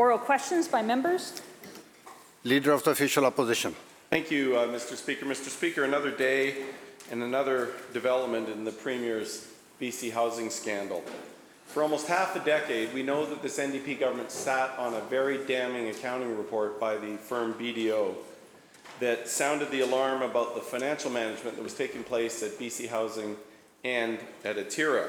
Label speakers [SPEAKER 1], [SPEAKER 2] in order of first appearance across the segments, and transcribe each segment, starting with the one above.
[SPEAKER 1] Oral questions by members?
[SPEAKER 2] Leader of the Official Opposition.
[SPEAKER 3] Thank you, uh, Mr. Speaker. Mr. Speaker, another day and another development in the Premier's BC housing scandal. For almost half a decade, we know that this NDP government sat on a very damning accounting report by the firm BDO that sounded the alarm about the financial management that was taking place at BC Housing and at Atira.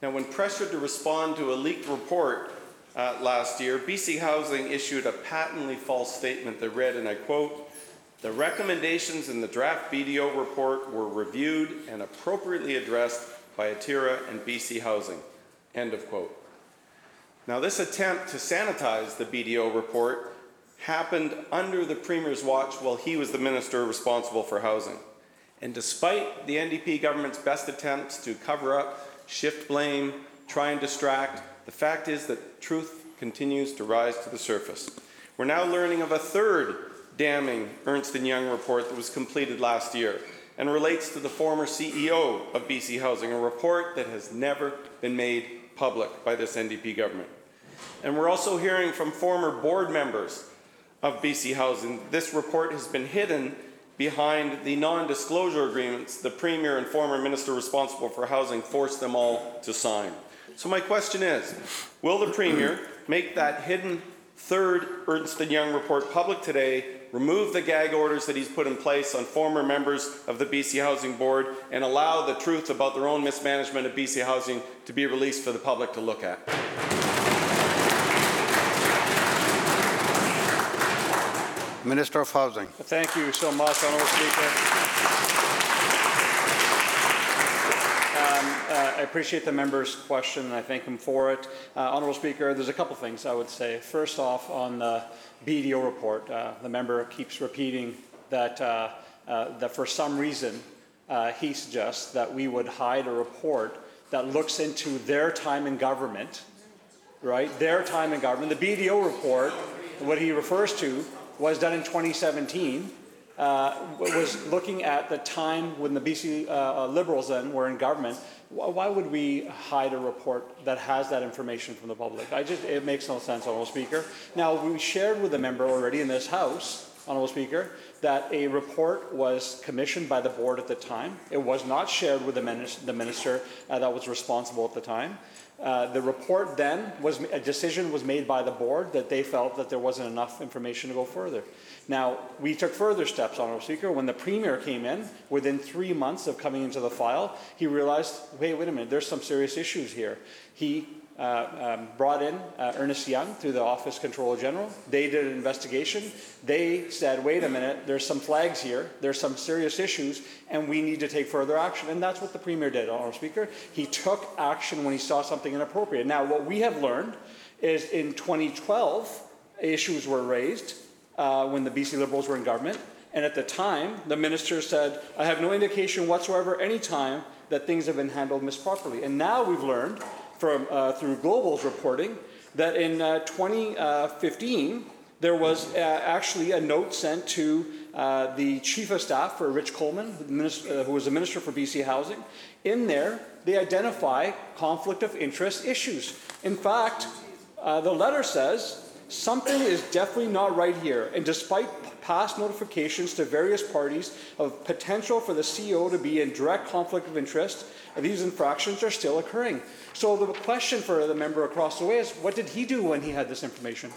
[SPEAKER 3] Now, when pressured to respond to a leaked report uh, last year, BC Housing issued a patently false statement that read, and I quote, the recommendations in the draft BDO report were reviewed and appropriately addressed by Atira and BC Housing. End of quote. Now, this attempt to sanitize the BDO report happened under the Premier's watch while he was the minister responsible for housing. And despite the NDP government's best attempts to cover up, shift blame, try and distract, the fact is that truth continues to rise to the surface. We're now learning of a third damning Ernst & Young report that was completed last year and relates to the former CEO of BC Housing, a report that has never been made public by this NDP government. And we're also hearing from former board members of BC Housing. This report has been hidden behind the non-disclosure agreements the Premier and former Minister responsible for housing forced them all to sign. So my question is, will the Premier make that hidden third Ernst & Young report public today, remove the gag orders that he's put in place on former members of the BC Housing Board, and allow the truth about their own mismanagement of BC Housing to be released for the public to look at?
[SPEAKER 2] Minister of Housing.
[SPEAKER 4] Thank you so much, Honourable Speaker. Um, uh, I appreciate the member's question and I thank him for it. Uh, Honourable Speaker, there's a couple things I would say. First off, on the BDO report, uh, the member keeps repeating that, uh, uh, that for some reason uh, he suggests that we would hide a report that looks into their time in government, right? Their time in government. The BDO report, what he refers to, was done in 2017, uh, was looking at the time when the BC Liberals then were in government. Wh- Why would we hide a report that has that information from the public? I just, it makes no sense, Honourable Speaker. Now, we shared with the member already in this House, Honourable Speaker, that a report was commissioned by the board at the time. It was not shared with the minister, the minister uh, that was responsible at the time. Uh, the report then was a decision was made by the board that they felt that there wasn't enough information to go further. Now we took further steps, Honourable Speaker. When the premier came in, within three months of coming into the file, he realized, wait, wait a minute, there's some serious issues here. He uh, um, brought in uh, Ernst Young through the Office Controller General. They did an investigation. They said, wait a minute, there's some flags here, there's some serious issues, and we need to take further action. And that's what the Premier did, Honourable Speaker. He took action when he saw something inappropriate. Now, what we have learned is in 2012, issues were raised uh, when the BC Liberals were in government. And at the time, the minister said, I have no indication whatsoever any time that things have been handled misproperly. And now we've learned from, uh, through Global's reporting that in uh, 2015, there was uh, actually a note sent to uh, the chief of staff for Rich Coleman, minister, uh, who was the minister for BC Housing. In there, they identify conflict of interest issues. In fact, the letter says something is definitely not right here, and despite past notifications to various parties of potential for the CEO to be in direct conflict of interest, these infractions are still occurring. So the question for the member across the way is, what did he do when he had this information?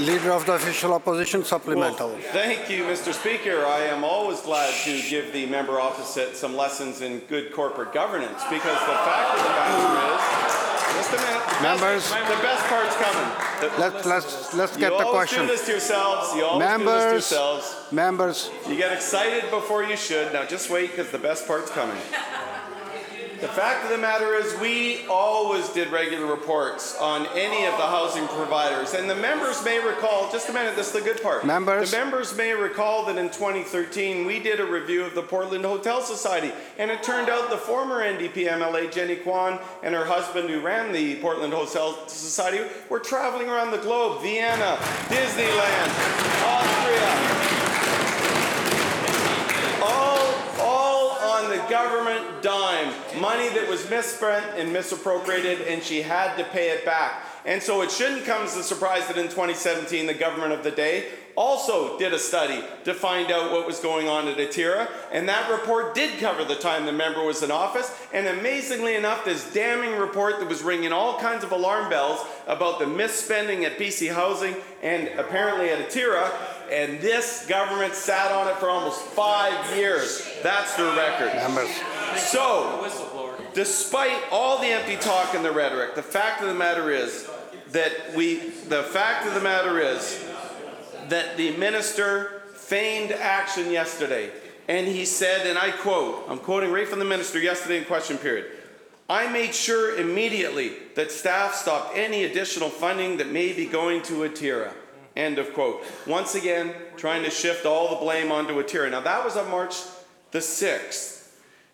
[SPEAKER 2] Leader of the Official Opposition, supplemental.
[SPEAKER 3] Well, thank you, Mr. Speaker. I am always glad to give the member opposite some lessons in good corporate governance because the fact of the matter is, just a minute, the
[SPEAKER 2] Members.
[SPEAKER 3] the best part's coming. The-
[SPEAKER 2] Let's, let's, let's get the
[SPEAKER 3] always
[SPEAKER 2] question.
[SPEAKER 3] do this to yourselves. You always do
[SPEAKER 2] Members,
[SPEAKER 3] this to yourselves.
[SPEAKER 2] members,
[SPEAKER 3] You get excited before you should. Now just wait because the best part's coming. The fact of the matter is, we always did regular reports on any of the housing providers. And the members may recall, just a minute, this is the good part.
[SPEAKER 2] Members.
[SPEAKER 3] The members may recall that in 2013, we did a review of the Portland Hotel Society. And it turned out the former NDP MLA, Jenny Kwan, and her husband, who ran the Portland Hotel Society, were traveling around the globe Vienna, Disneyland, Austria. All, all government dime, money that was misspent and misappropriated, and she had to pay it back. And so it shouldn't come as a surprise that in 2017, the government of the day also did a study to find out what was going on at Atira, and that report did cover the time the member was in office. And amazingly enough, this damning report that was ringing all kinds of alarm bells about the misspending at BC Housing and apparently at Atira, and this government sat on it for almost five years. That's their record.
[SPEAKER 2] Members,
[SPEAKER 3] So, despite all the empty talk and the rhetoric, the fact of the matter is that we, the fact of the matter is that the minister feigned action yesterday. And he said, and I quote, I'm quoting right from the minister yesterday in question period. I made sure immediately that staff stopped any additional funding that may be going to Atira. End of quote. Once again, trying to shift all the blame onto Atira. Now that was on March the 6th.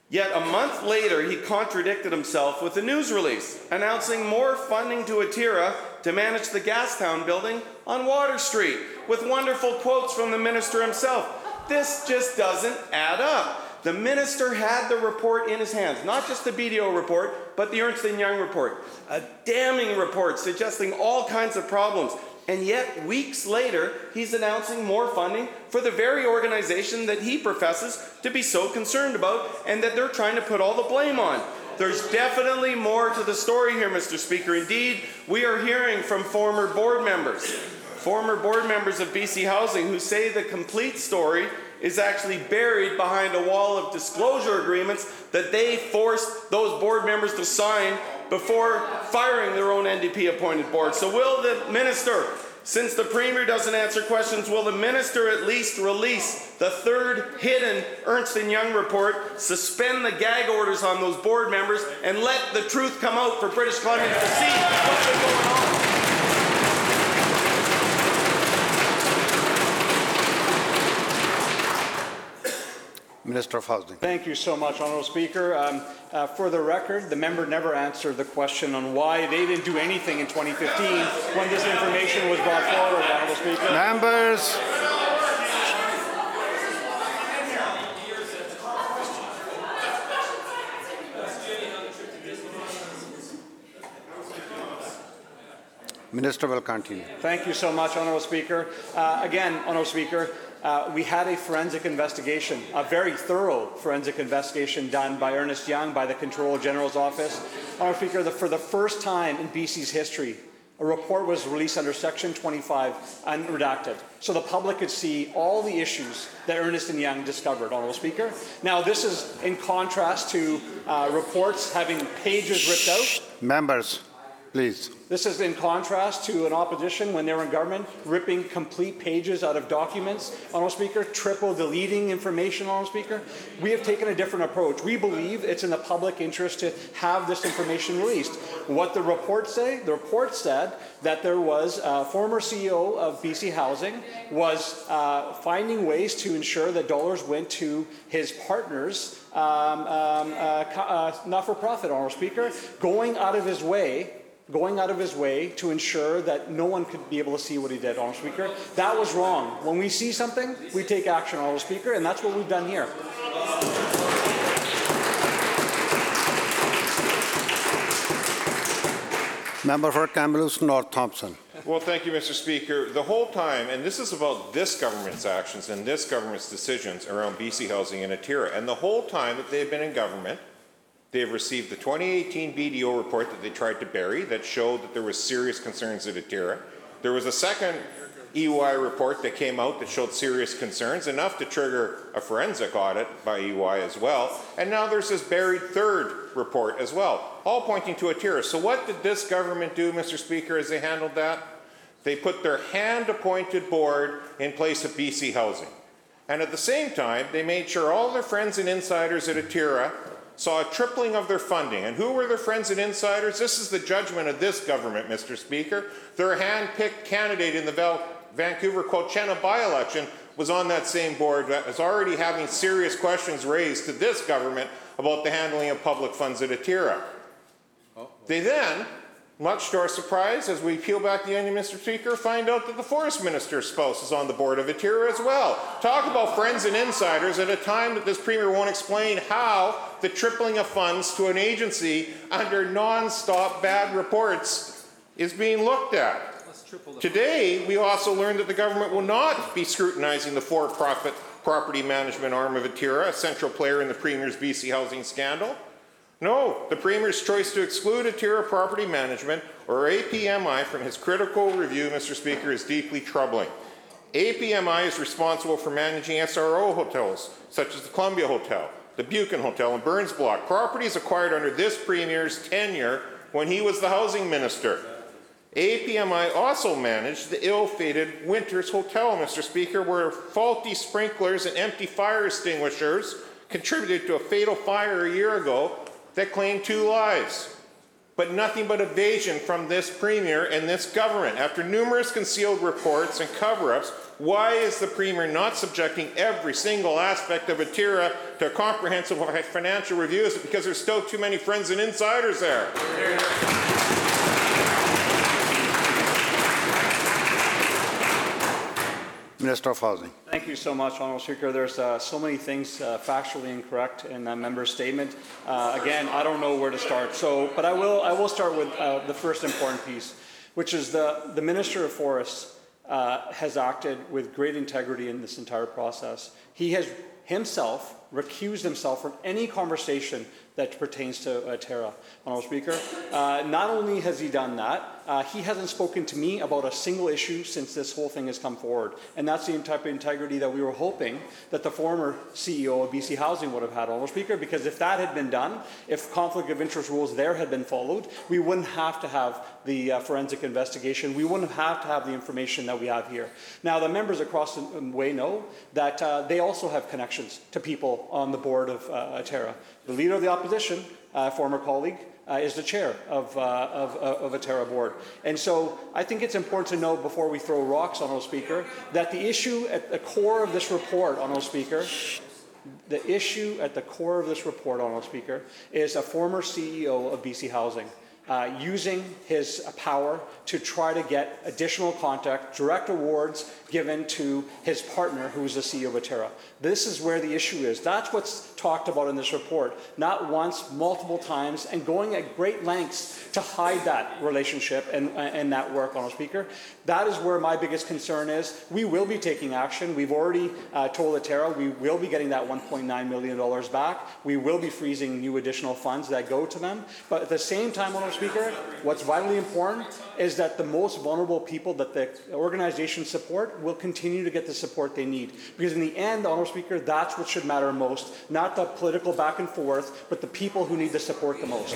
[SPEAKER 3] Yet a month later, he contradicted himself with a news release announcing more funding to Atira to manage the Gastown building on Water Street, with wonderful quotes from the minister himself. This just doesn't add up. The minister had the report in his hands, not just the BDO report, but the Ernst & Young report, a damning report suggesting all kinds of problems. And yet, weeks later, he's announcing more funding for the very organization that he professes to be so concerned about and that they're trying to put all the blame on. There's definitely more to the story here, Mr. Speaker. Indeed, we are hearing from former board members, former board members of BC Housing, who say the complete story is actually buried behind a wall of disclosure agreements that they forced those board members to sign before firing their own NDP appointed board. So, will the minister, since the Premier doesn't answer questions, will the minister at least release the third hidden Ernst & Young report, suspend the gag orders on those board members, and let the truth come out for British Columbians to see what's going on?
[SPEAKER 2] Minister of Housing.
[SPEAKER 4] Thank you so much, Honourable Speaker. Um, uh, for the record, the member never answered the question on why they didn't do anything in 2015 when this information was brought forward, Honourable Speaker.
[SPEAKER 2] Members, Minister will continue.
[SPEAKER 4] Thank you so much, Honourable Speaker. Uh, again, Honourable Speaker, uh, we had a forensic investigation, a very thorough forensic investigation done by Ernst Young, by the Controller General's Office. Honourable Speaker, the, for the first time in BC's history, a report was released under Section 25 unredacted, so the public could see all the issues that Ernst and Young discovered, Honourable Speaker. Now, this is in contrast to uh, reports having pages ripped out.
[SPEAKER 2] Members, please.
[SPEAKER 4] This is in contrast to an opposition when they were in government, ripping complete pages out of documents, Honourable Speaker, triple deleting information, Honourable Speaker. We have taken a different approach. We believe it's in the public interest to have this information released. What the report say? The report said that there was a former CEO of BC Housing was uh, finding ways to ensure that dollars went to his partners, um, um, uh, uh, not-for-profit, Honourable Speaker, going out of his way going out of his way to ensure that no one could be able to see what he did, Honourable Speaker. That was wrong. When we see something, we take action, Honourable Speaker, and that's what we've done here.
[SPEAKER 2] Member for Kamloops North Thompson.
[SPEAKER 5] Well, thank you, Mr. Speaker. The whole time, and this is about this government's actions and this government's decisions around BC Housing and Atira, and the whole time that they've been in government, they've received the 2018 BDO report that they tried to bury that showed that there was serious concerns at Atira. There was a second EY report that came out that showed serious concerns, enough to trigger a forensic audit by EY as well. And now there's this buried third report as well, all pointing to Atira. So what did this government do, Mr. Speaker, as they handled that? They put their hand-appointed board in place of BC Housing. And at the same time, they made sure all their friends and insiders at Atira saw a tripling of their funding. And who were their friends and insiders? This is the judgment of this government, Mr. Speaker. Their hand-picked candidate in the Val- Vancouver Quilchena by-election was on that same board that is already having serious questions raised to this government about the handling of public funds at Atira. Oh. They then Much to our surprise, as we peel back the onion, Mr. Speaker, find out that the Forest Minister's spouse is on the board of Atira as well. Talk about friends and insiders at a time that this Premier won't explain how the tripling of funds to an agency under non-stop bad reports is being looked at. Today, we also learned that the government will not be scrutinizing the for-profit property management arm of Atira, a central player in the Premier's BC housing scandal. No, the Premier's choice to exclude Atira Property Management, or APMI, from his critical review, Mr. Speaker, is deeply troubling. APMI is responsible for managing SRO hotels, such as the Columbia Hotel, the Buchan Hotel, and Burns Block, properties acquired under this Premier's tenure when he was the housing minister. APMI also managed the ill-fated Winters Hotel, Mr. Speaker, where faulty sprinklers and empty fire extinguishers contributed to a fatal fire a year ago that claimed two lives. But nothing but evasion from this Premier and this government. After numerous concealed reports and cover-ups, why is the Premier not subjecting every single aspect of Atira to a comprehensive financial review? Is it because there's still too many friends and insiders there?
[SPEAKER 2] Minister of Housing.
[SPEAKER 4] Thank you so much, Honourable Speaker. There's uh, so many things uh, factually incorrect in that member's statement. Uh, again, I don't know where to start. So, but I will. I will start with uh, the first important piece, which is the the Minister of Forests uh, has acted with great integrity in this entire process. He has himself recused himself from any conversation that pertains to uh, Terra. Honourable Speaker, uh, not only has he done that, uh, he hasn't spoken to me about a single issue since this whole thing has come forward. And that's the type of integrity that we were hoping that the former CEO of BC Housing would have had, Honourable Speaker, because if that had been done, if conflict of interest rules there had been followed, we wouldn't have to have the uh, forensic investigation. We wouldn't have to have the information that we have here. Now, the members across the way know that uh, they also have connections to people on the board of uh. The leader of the opposition, uh, former colleague, uh, is the chair of, uh, of, of Atira board. And so I think it's important to know before we throw rocks on our speaker that the issue at the core of this report our speaker the issue at the core of this report, Honourable Speaker, is a former CEO of BC Housing uh, using his uh, power to try to get additional contact, direct awards given to his partner, who is the CEO of Atira. This is where the issue is. That's what's talked about in this report, not once, multiple times, and going at great lengths to hide that relationship and, and that work, Honourable Speaker. That is where my biggest concern is. We will be taking action. We've already uh, told Atira we will be getting that $1.9 million back. We will be freezing new additional funds that go to them. But at the same time, Honourable Speaker, what's vitally important is that the most vulnerable people that the organization support will continue to get the support they need. Because in the end, Honourable Speaker, that's what should matter most. Not the political back and forth, but the people who need the support the most.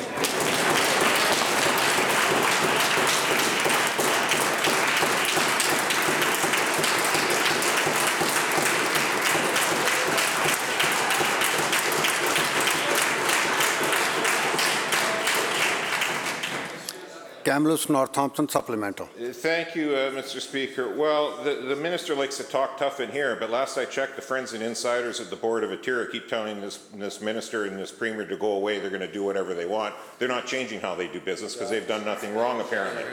[SPEAKER 2] Kamloops North Thompson supplemental.
[SPEAKER 5] Uh, Thank you, uh, Mr. Speaker. Well, the, the minister likes to talk tough in here, but last I checked, the friends and insiders at the board of Atira keep telling this, this minister and this premier to go away. They're going to do whatever they want. They're not changing how they do business because they've done nothing wrong, apparently.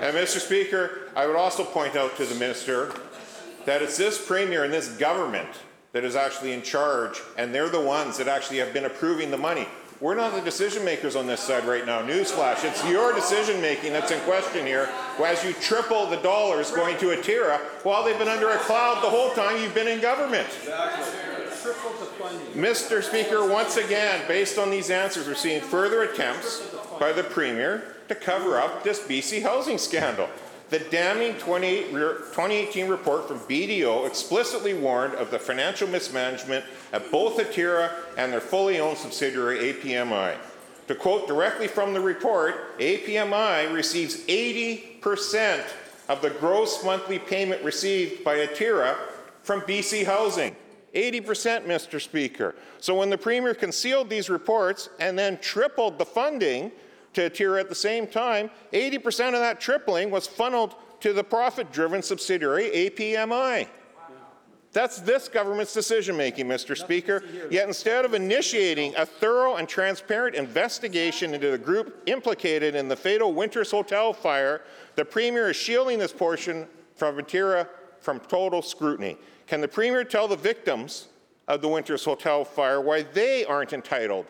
[SPEAKER 5] And Mr. Speaker, I would also point out to the minister that it's this premier and this government that is actually in charge, and they're the ones that actually have been approving the money. We're not the decision makers on this side right now. Newsflash, it's your decision making that's in question here. As you triple the dollars going to Atira while they've been under a cloud the whole time you've been in government. Mr. Speaker, once again, based on these answers, we're seeing further attempts by the Premier to cover up this BC housing scandal. The damning 2018 report from BDO explicitly warned of the financial mismanagement at both Atira and their fully owned subsidiary APMI. To quote directly from the report, APMI receives 80% of the gross monthly payment received by Atira from BC Housing. 80%, Mr. Speaker. So when the Premier concealed these reports and then tripled the funding to Atira at the same time, 80% of that tripling was funneled to the profit driven subsidiary APMI. That's this government's decision-making, Mr. Speaker. Yet instead of initiating a thorough and transparent investigation into the group implicated in the fatal Winters Hotel fire, the Premier is shielding this portion from Atira from total scrutiny. Can the Premier tell the victims of the Winters Hotel fire why they aren't entitled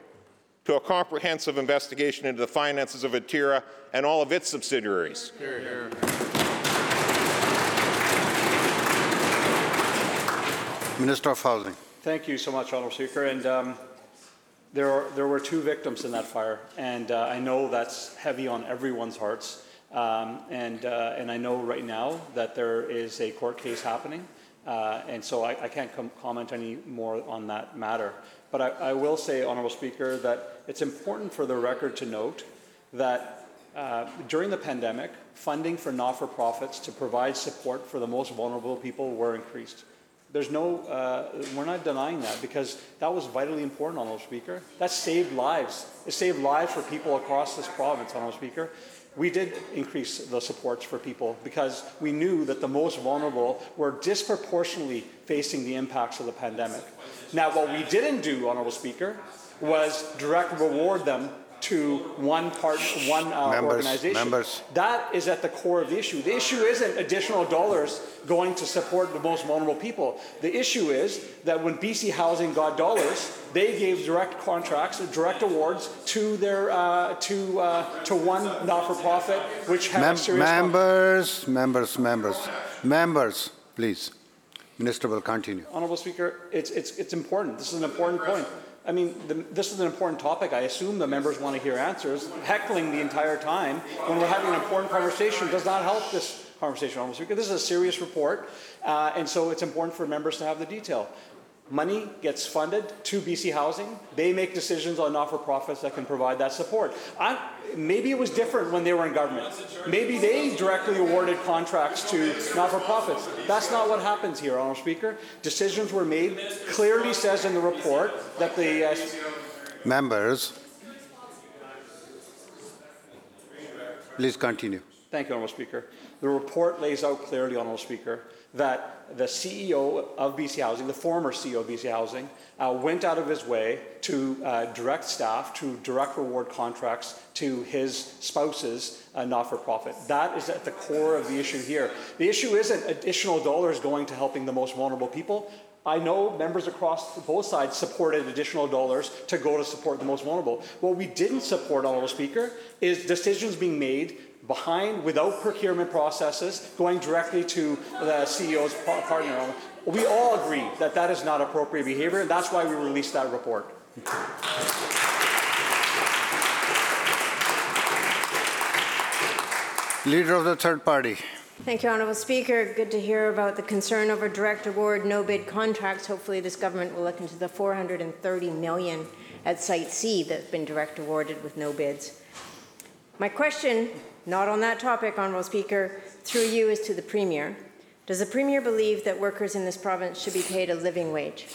[SPEAKER 5] to a comprehensive investigation into the finances of Atira and all of its subsidiaries?
[SPEAKER 2] Minister of Housing.
[SPEAKER 4] Thank you so much, Honourable Speaker. And um, there, are, there were two victims in that fire, and uh, I know that's heavy on everyone's hearts. Um, and, uh, and I know right now that there is a court case happening, uh, and so I, I can't com- comment any more on that matter. But I, I will say, Honourable Speaker, that it's important for the record to note that uh, during the pandemic, funding for not-for-profits to provide support for the most vulnerable people were increased. There's no, uh, we're not denying that because that was vitally important, Honourable Speaker. That saved lives. It saved lives for people across this province, Honourable Speaker. We did increase the supports for people because we knew that the most vulnerable were disproportionately facing the impacts of the pandemic. Now, what we didn't do, Honourable Speaker, was direct reward them to one part, one uh,
[SPEAKER 2] Members,
[SPEAKER 4] organization.
[SPEAKER 2] members.
[SPEAKER 4] That is at the core of the issue. The issue isn't additional dollars going to support the most vulnerable people. The issue is that when BC Housing got dollars, they gave direct contracts, direct awards to their uh, to uh, to one not-for-profit, which had
[SPEAKER 2] Mem-
[SPEAKER 4] serious.
[SPEAKER 2] members, members, members, members, please. Minister will continue.
[SPEAKER 4] Honourable Speaker, it's, it's, it's important. This is an important point. I mean, the, this is an important topic. I assume the members want to hear answers. Heckling the entire time when we're having an important conversation does not help this conversation. This is a serious report, uh, and so it's important for members to have the detail. Money gets funded to BC Housing. They make decisions on not-for-profits that can provide that support. I, maybe it was different when they were in government. Maybe they directly awarded contracts to not-for-profits. That's not what happens here, Honourable Speaker. Decisions were made. Clearly says in the report that the uh,
[SPEAKER 2] Members, please continue.
[SPEAKER 4] Thank you, Honourable Speaker. The report lays out clearly, Honourable Speaker, that the CEO of BC Housing, the former CEO of BC Housing, uh, went out of his way to uh, direct staff to direct reward contracts to his spouse's uh, not-for-profit. That is at the core of the issue here. The issue isn't additional dollars going to helping the most vulnerable people. I know members across both sides supported additional dollars to go to support the most vulnerable. What we didn't support, Honourable Speaker, is decisions being made behind, without procurement processes, going directly to the CEO's partner. We all agree that that is not appropriate behavior, and that's why we released that report.
[SPEAKER 2] Leader of the third party.
[SPEAKER 6] Thank you, Honourable Speaker. Good to hear about the concern over direct award, no bid contracts. Hopefully, this government will look into the 430 million at Site C that's been direct awarded with no bids. My question, not on that topic, Honourable Speaker, through you is to the Premier. Does the Premier believe that workers in this province should be paid a living wage?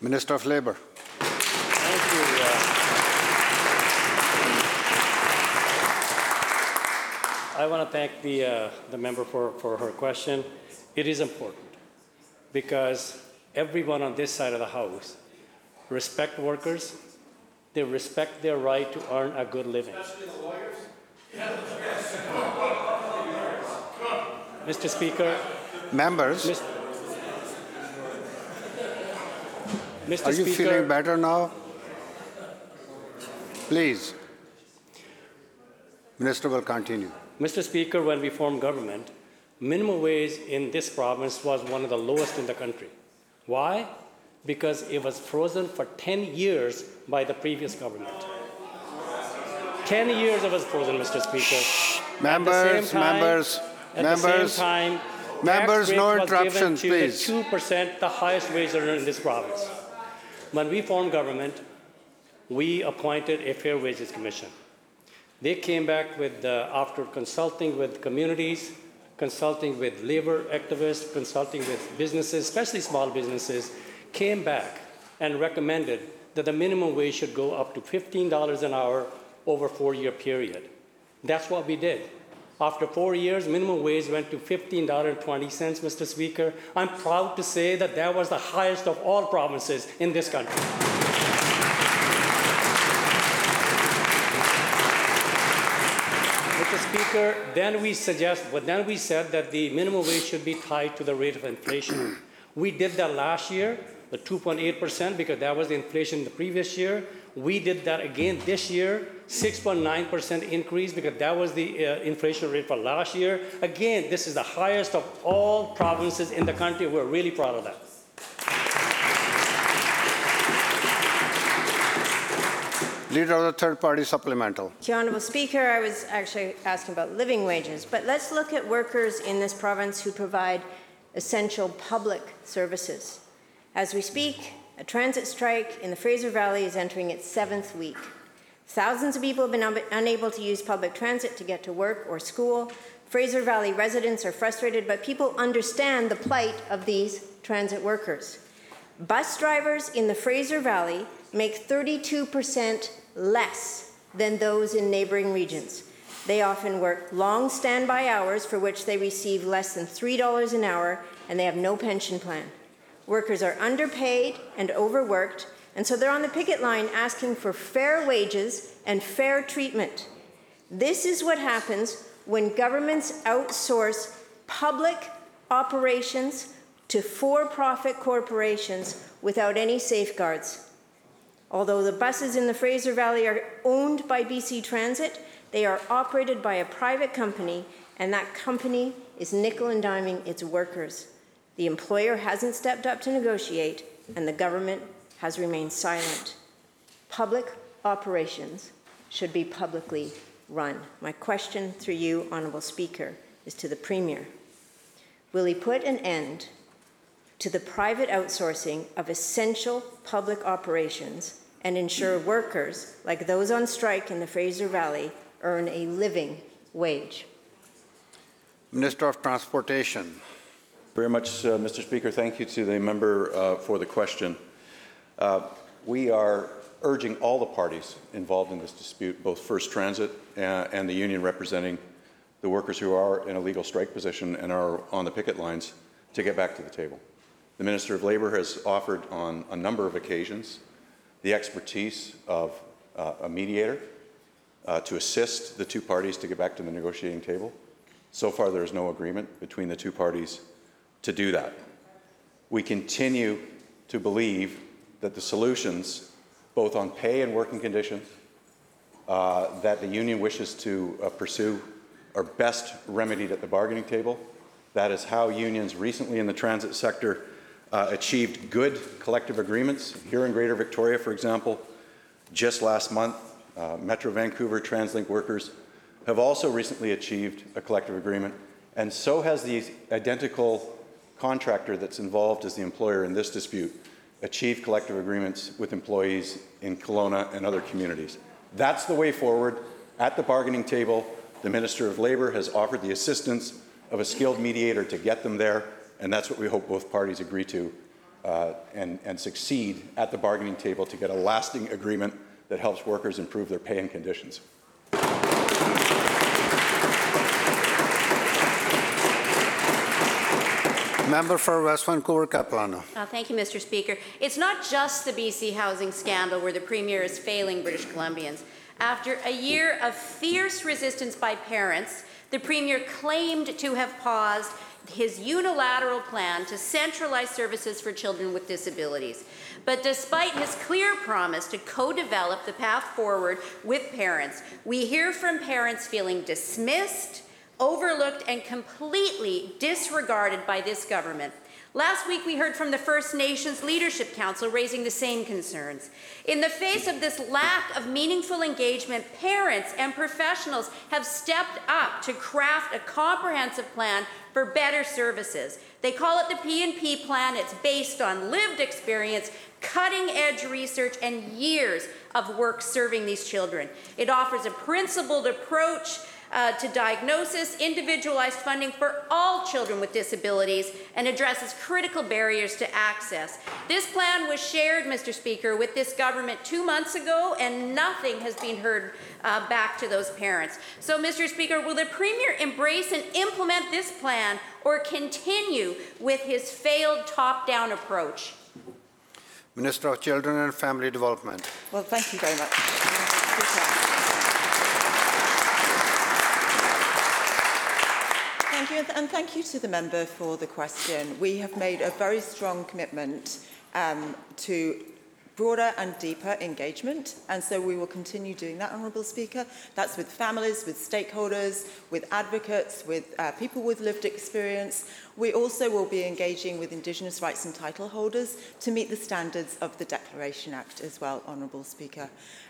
[SPEAKER 2] Minister of Labour.
[SPEAKER 7] Thank you. uh, I want to thank the, uh, the member for, for her question. It is important because everyone on this side of the House respect workers. They respect their right to earn a good living. Mr. Speaker,
[SPEAKER 2] Members,
[SPEAKER 7] Mis- Mr.
[SPEAKER 2] are you
[SPEAKER 7] Speaker,
[SPEAKER 2] feeling better now? Please. Minister will continue.
[SPEAKER 7] Mr. Speaker, when we formed government, minimum wage in this province was one of the lowest in the country. Why? Because it was frozen for 10 years by the previous government. 10 years it was frozen, Mr. Speaker.
[SPEAKER 2] Members,
[SPEAKER 7] at the same time,
[SPEAKER 2] members, members,
[SPEAKER 7] time,
[SPEAKER 2] members, no interruptions, please.
[SPEAKER 7] 2%, the highest wage earner in this province. When we formed government, we appointed a Fair Wages Commission. They came back with, uh, after consulting with communities, consulting with labor activists, consulting with businesses, especially small businesses, came back and recommended that the minimum wage should go up to $15 an hour over a four-year period. That's what we did. After four years, minimum wage went to $15.20, Mr. Speaker. I'm proud to say that that was the highest of all provinces in this country. Mr. Speaker, then we suggest, but then we said that the minimum wage should be tied to the rate of inflation. We did that last year, the 2.8%, because that was the inflation in the previous year. We did that again this year, 6.9% increase, because that was the uh, inflation rate for last year. Again, this is the highest of all provinces in the country. We're really proud of that.
[SPEAKER 2] Leader of the third party supplemental.
[SPEAKER 6] Thank you, Honourable Speaker. I was actually asking about living wages, but let's look at workers in this province who provide essential public services. As we speak, a transit strike in the Fraser Valley is entering its seventh week. Thousands of people have been un- unable to use public transit to get to work or school. Fraser Valley residents are frustrated, but people understand the plight of these transit workers. Bus drivers in the Fraser Valley make 32% less than those in neighboring regions. They often work long standby hours for which they receive less than $3 an hour and they have no pension plan. Workers are underpaid and overworked, and so they're on the picket line asking for fair wages and fair treatment. This is what happens when governments outsource public operations to for profit corporations without any safeguards. Although the buses in the Fraser Valley are owned by BC Transit, they are operated by a private company, and that company is nickel and diming its workers. The employer hasn't stepped up to negotiate, and the government has remained silent. Public operations should be publicly run. My question through you, Honourable Speaker, is to the Premier. Will he put an end to the private outsourcing of essential public operations and ensure workers, like those on strike in the Fraser Valley, earn a living wage?
[SPEAKER 2] Minister of Transportation.
[SPEAKER 8] Very much, uh, Mr. Speaker. Thank you to the member uh, for the question. Uh, we are urging all the parties involved in this dispute, both First Transit and, the union representing the workers who are in a legal strike position and are on the picket lines, to get back to the table. The Minister of Labour has offered on a number of occasions the expertise of uh, a mediator uh, to assist the two parties to get back to the negotiating table. So far, there is no agreement between the two parties to do that. We continue to believe that the solutions, both on pay and working conditions, uh, that the union wishes to uh, pursue are best remedied at the bargaining table. That is how unions recently in the transit sector uh, achieved good collective agreements. Here in Greater Victoria, for example, just last month, uh, Metro Vancouver TransLink workers have also recently achieved a collective agreement, and so has the identical contractor that's involved as the employer in this dispute achieved collective agreements with employees in Kelowna and other communities. That's the way forward. At the bargaining table, the Minister of Labour has offered the assistance of a skilled mediator to get them there, and that's what we hope both parties agree to uh, and, and succeed at the bargaining table to get a lasting agreement that helps workers improve their pay and conditions.
[SPEAKER 2] Member for West Vancouver Capilano.
[SPEAKER 9] Uh, Thank you, Mr. Speaker. It's not just the BC housing scandal where the Premier is failing British Columbians. After a year of fierce resistance by parents, the Premier claimed to have paused his unilateral plan to centralize services for children with disabilities. But despite his clear promise to co develop the path forward with parents, we hear from parents feeling dismissed, overlooked, and completely disregarded by this government. Last week, we heard from the First Nations Leadership Council raising the same concerns. In the face of this lack of meaningful engagement, parents and professionals have stepped up to craft a comprehensive plan for better services. They call it the P&P plan. It's based on lived experience, cutting-edge research, and years of work serving these children. It offers a principled approach uh, to diagnosis, individualized funding for all children with disabilities, and addresses critical barriers to access. This plan was shared, Mr. Speaker, with this government two months ago, and nothing has been heard uh, back to those parents. So, Mr. Speaker, will the Premier embrace and implement this plan or continue with his failed top down approach?
[SPEAKER 2] Minister of Children and Family Development.
[SPEAKER 10] Well, thank you very much. and, and thank you to the member for the question. We have made a very strong commitment um, to broader and deeper engagement. And so we will continue doing that, Honourable Speaker. That's with families, with stakeholders, with advocates, with uh, people with lived experience. We also will be engaging with Indigenous rights and title holders to meet the standards of the Declaration Act as well, Honourable Speaker.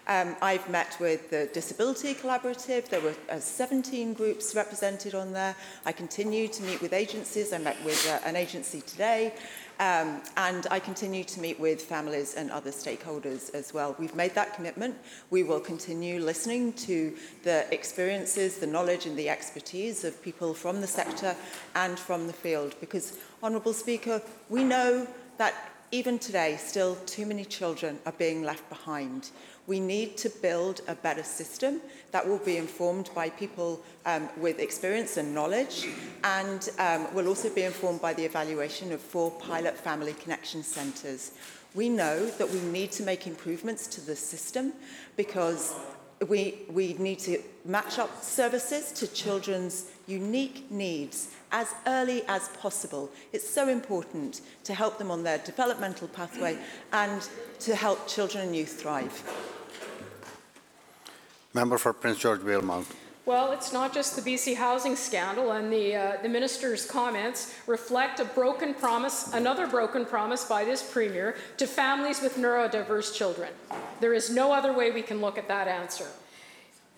[SPEAKER 10] Um, I've met with the Disability Collaborative. There were uh, 17 groups represented on there. I continue to meet with agencies. I met with uh, an agency today. Um, and I continue to meet with families and other stakeholders as well. We've made that commitment. We will continue listening to the experiences, the knowledge and the expertise of people from the sector and from the field because, Honourable Speaker, we know that even today, still too many children are being left behind. We need to build a better system that will be informed by people um, with experience and knowledge and um, will also be informed by the evaluation of four pilot family connection centres. We know that we need to make improvements to the system because we, we need to match up services to children's unique needs as early as possible. It's so important to help them on their developmental pathway and to help children and youth thrive.
[SPEAKER 2] Member for Prince George Valemount.
[SPEAKER 1] Well, it's not just the BC housing scandal, and the, uh, the minister's comments reflect a broken promise, another broken promise by this premier to families with neurodiverse children. There is no other way we can look at that answer.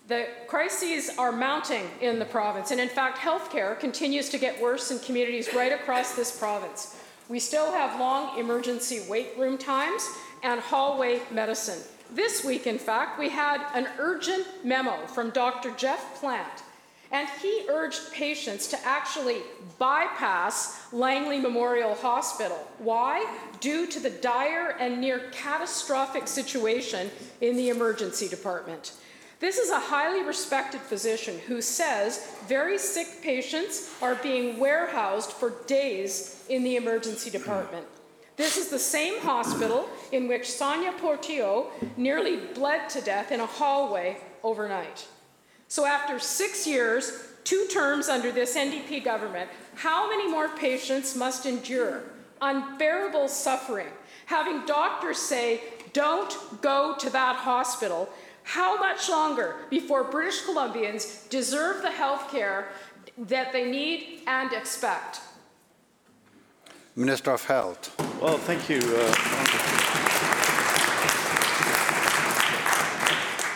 [SPEAKER 1] The crises are mounting in the province, and in fact, healthcare continues to get worse in communities right across this province. We still have long emergency wait room times and hallway medicine. This week, in fact, we had an urgent memo from Dr. Jeff Plant, and he urged patients to actually bypass Langley Memorial Hospital. Why? Due to the dire and near catastrophic situation in the emergency department. This is a highly respected physician who says very sick patients are being warehoused for days in the emergency department. This is the same hospital in which Sonia Portillo nearly bled to death in a hallway overnight. So, after six years, two terms under this NDP government, how many more patients must endure unbearable suffering, having doctors say, don't go to that hospital? How much longer before British Columbians deserve the health care that they need and expect?
[SPEAKER 2] Minister of Health.
[SPEAKER 11] Well, thank you. Uh,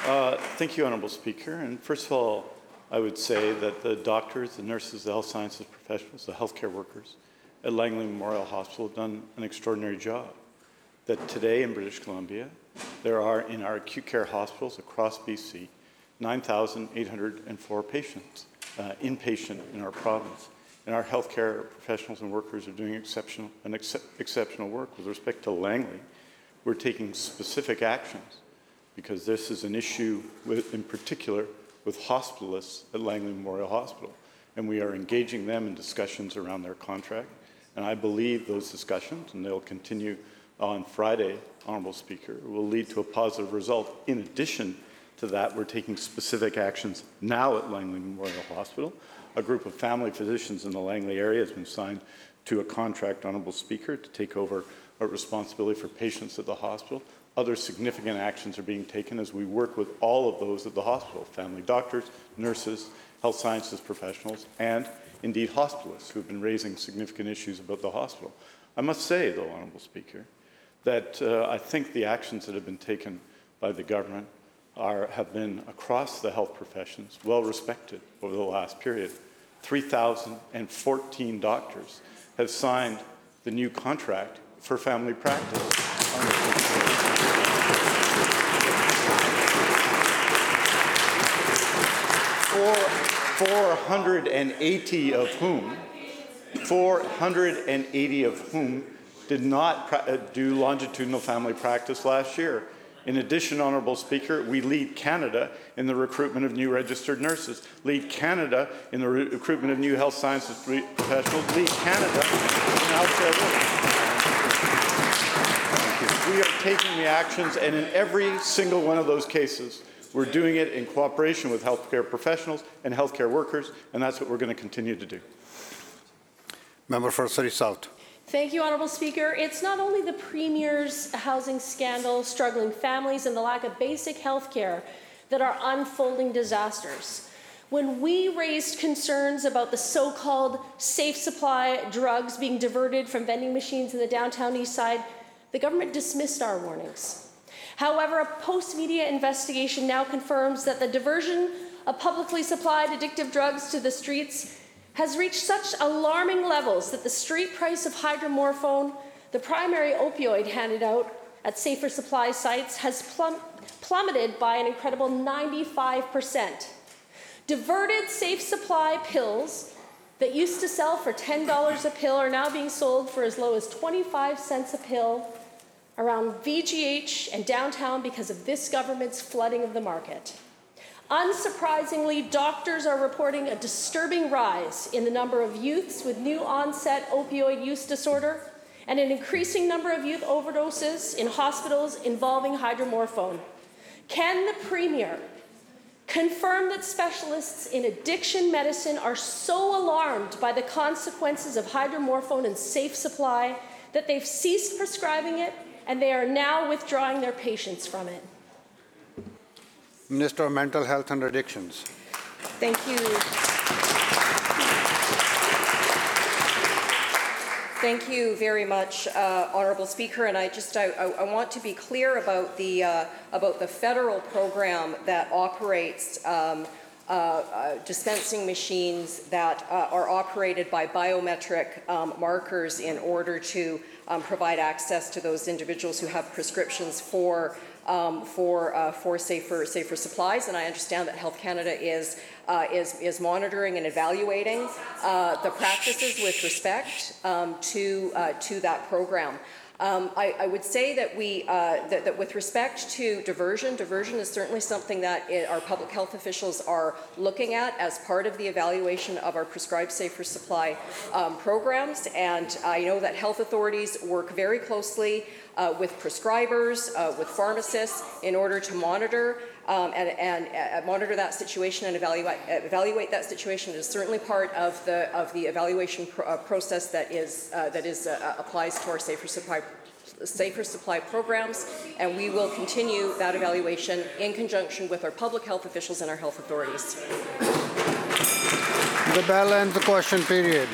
[SPEAKER 11] uh, thank you, Honourable Speaker. And first of all, I would say that the doctors, the nurses, the health sciences professionals, the healthcare workers at Langley Memorial Hospital have done an extraordinary job. That today in British Columbia, there are in our acute care hospitals across BC 9,804 patients, uh, inpatient in our province. And our healthcare professionals and workers are doing exceptional, an ex exceptional work. With respect to Langley, we're taking specific actions because this is an issue with, in particular with hospitalists at Langley Memorial Hospital. And we are engaging them in discussions around their contract. And I believe those discussions, and they'll continue on Friday, Honourable Speaker, will lead to a positive result. In addition to that, we're taking specific actions now at Langley Memorial Hospital. A group of family physicians in the Langley area has been signed to a contract, Honourable Speaker, to take over a responsibility for patients at the hospital. Other significant actions are being taken as we work with all of those at the hospital, family doctors, nurses, health sciences professionals, and indeed hospitalists who have been raising significant issues about the hospital. I must say, though, Honourable Speaker, that uh, I think the actions that have been taken by the government are, have been across the health professions well respected over the last period. 3,014 doctors have signed the new contract for family practice. For 480 of whom, 480 of whom did not uh, do longitudinal family practice last year. In addition, Honourable Speaker, we lead Canada in the recruitment of new registered nurses, lead Canada in the re- recruitment of new health sciences professionals, lead Canada in healthcare workers. We are taking the actions, and in every single one of those cases, we're doing it in cooperation with healthcare professionals and healthcare workers, and that's what we're going to continue to do.
[SPEAKER 2] Member for Surrey South.
[SPEAKER 12] Thank you, Honourable Speaker. It's not only the Premier's housing scandal, struggling families, and the lack of basic health care that are unfolding disasters. When we raised concerns about the so called safe supply drugs being diverted from vending machines in the downtown east side, the government dismissed our warnings. However, a post media investigation now confirms that the diversion of publicly supplied addictive drugs to the streets has reached such alarming levels that the street price of hydromorphone, the primary opioid handed out at safer supply sites, has plum- plummeted by an incredible 95%. Diverted safe supply pills that used to sell for $10 a pill are now being sold for as low as 25 cents a pill around VGH and downtown because of this government's flooding of the market. Unsurprisingly, doctors are reporting a disturbing rise in the number of youths with new onset opioid use disorder and an increasing number of youth overdoses in hospitals involving hydromorphone. Can the Premier confirm that specialists in addiction medicine are so alarmed by the consequences of hydromorphone and safe supply that they've ceased prescribing it and they are now withdrawing their patients from it?
[SPEAKER 2] Minister of Mental Health and Addictions.
[SPEAKER 12] Thank you.
[SPEAKER 13] Thank you very much, uh, Honourable Speaker. And I just I, I, want to be clear about the uh, about the federal program that operates um, uh, uh, dispensing machines that uh, are operated by biometric um, markers in order to um, provide access to those individuals who have prescriptions for um, for uh, for safer safer supplies. And I understand that Health Canada is uh, is is monitoring and evaluating uh, the practices with respect um, to uh, to that program. Um, I, I, would say that we uh, that, that, with respect to diversion, diversion is certainly something that it, our public health officials are looking at as part of the evaluation of our prescribed safer supply um, programs. And I know that health authorities work very closely uh, with prescribers, uh, with pharmacists, in order to monitor um, and, and uh, monitor that situation and evaluate, evaluate that situation. It is certainly part of the of the evaluation pro uh, process that is uh, that is uh, applies to our safer supply safer supply programs, and we will continue that evaluation in conjunction with our public health officials and our health authorities.
[SPEAKER 2] The bell ends the question period.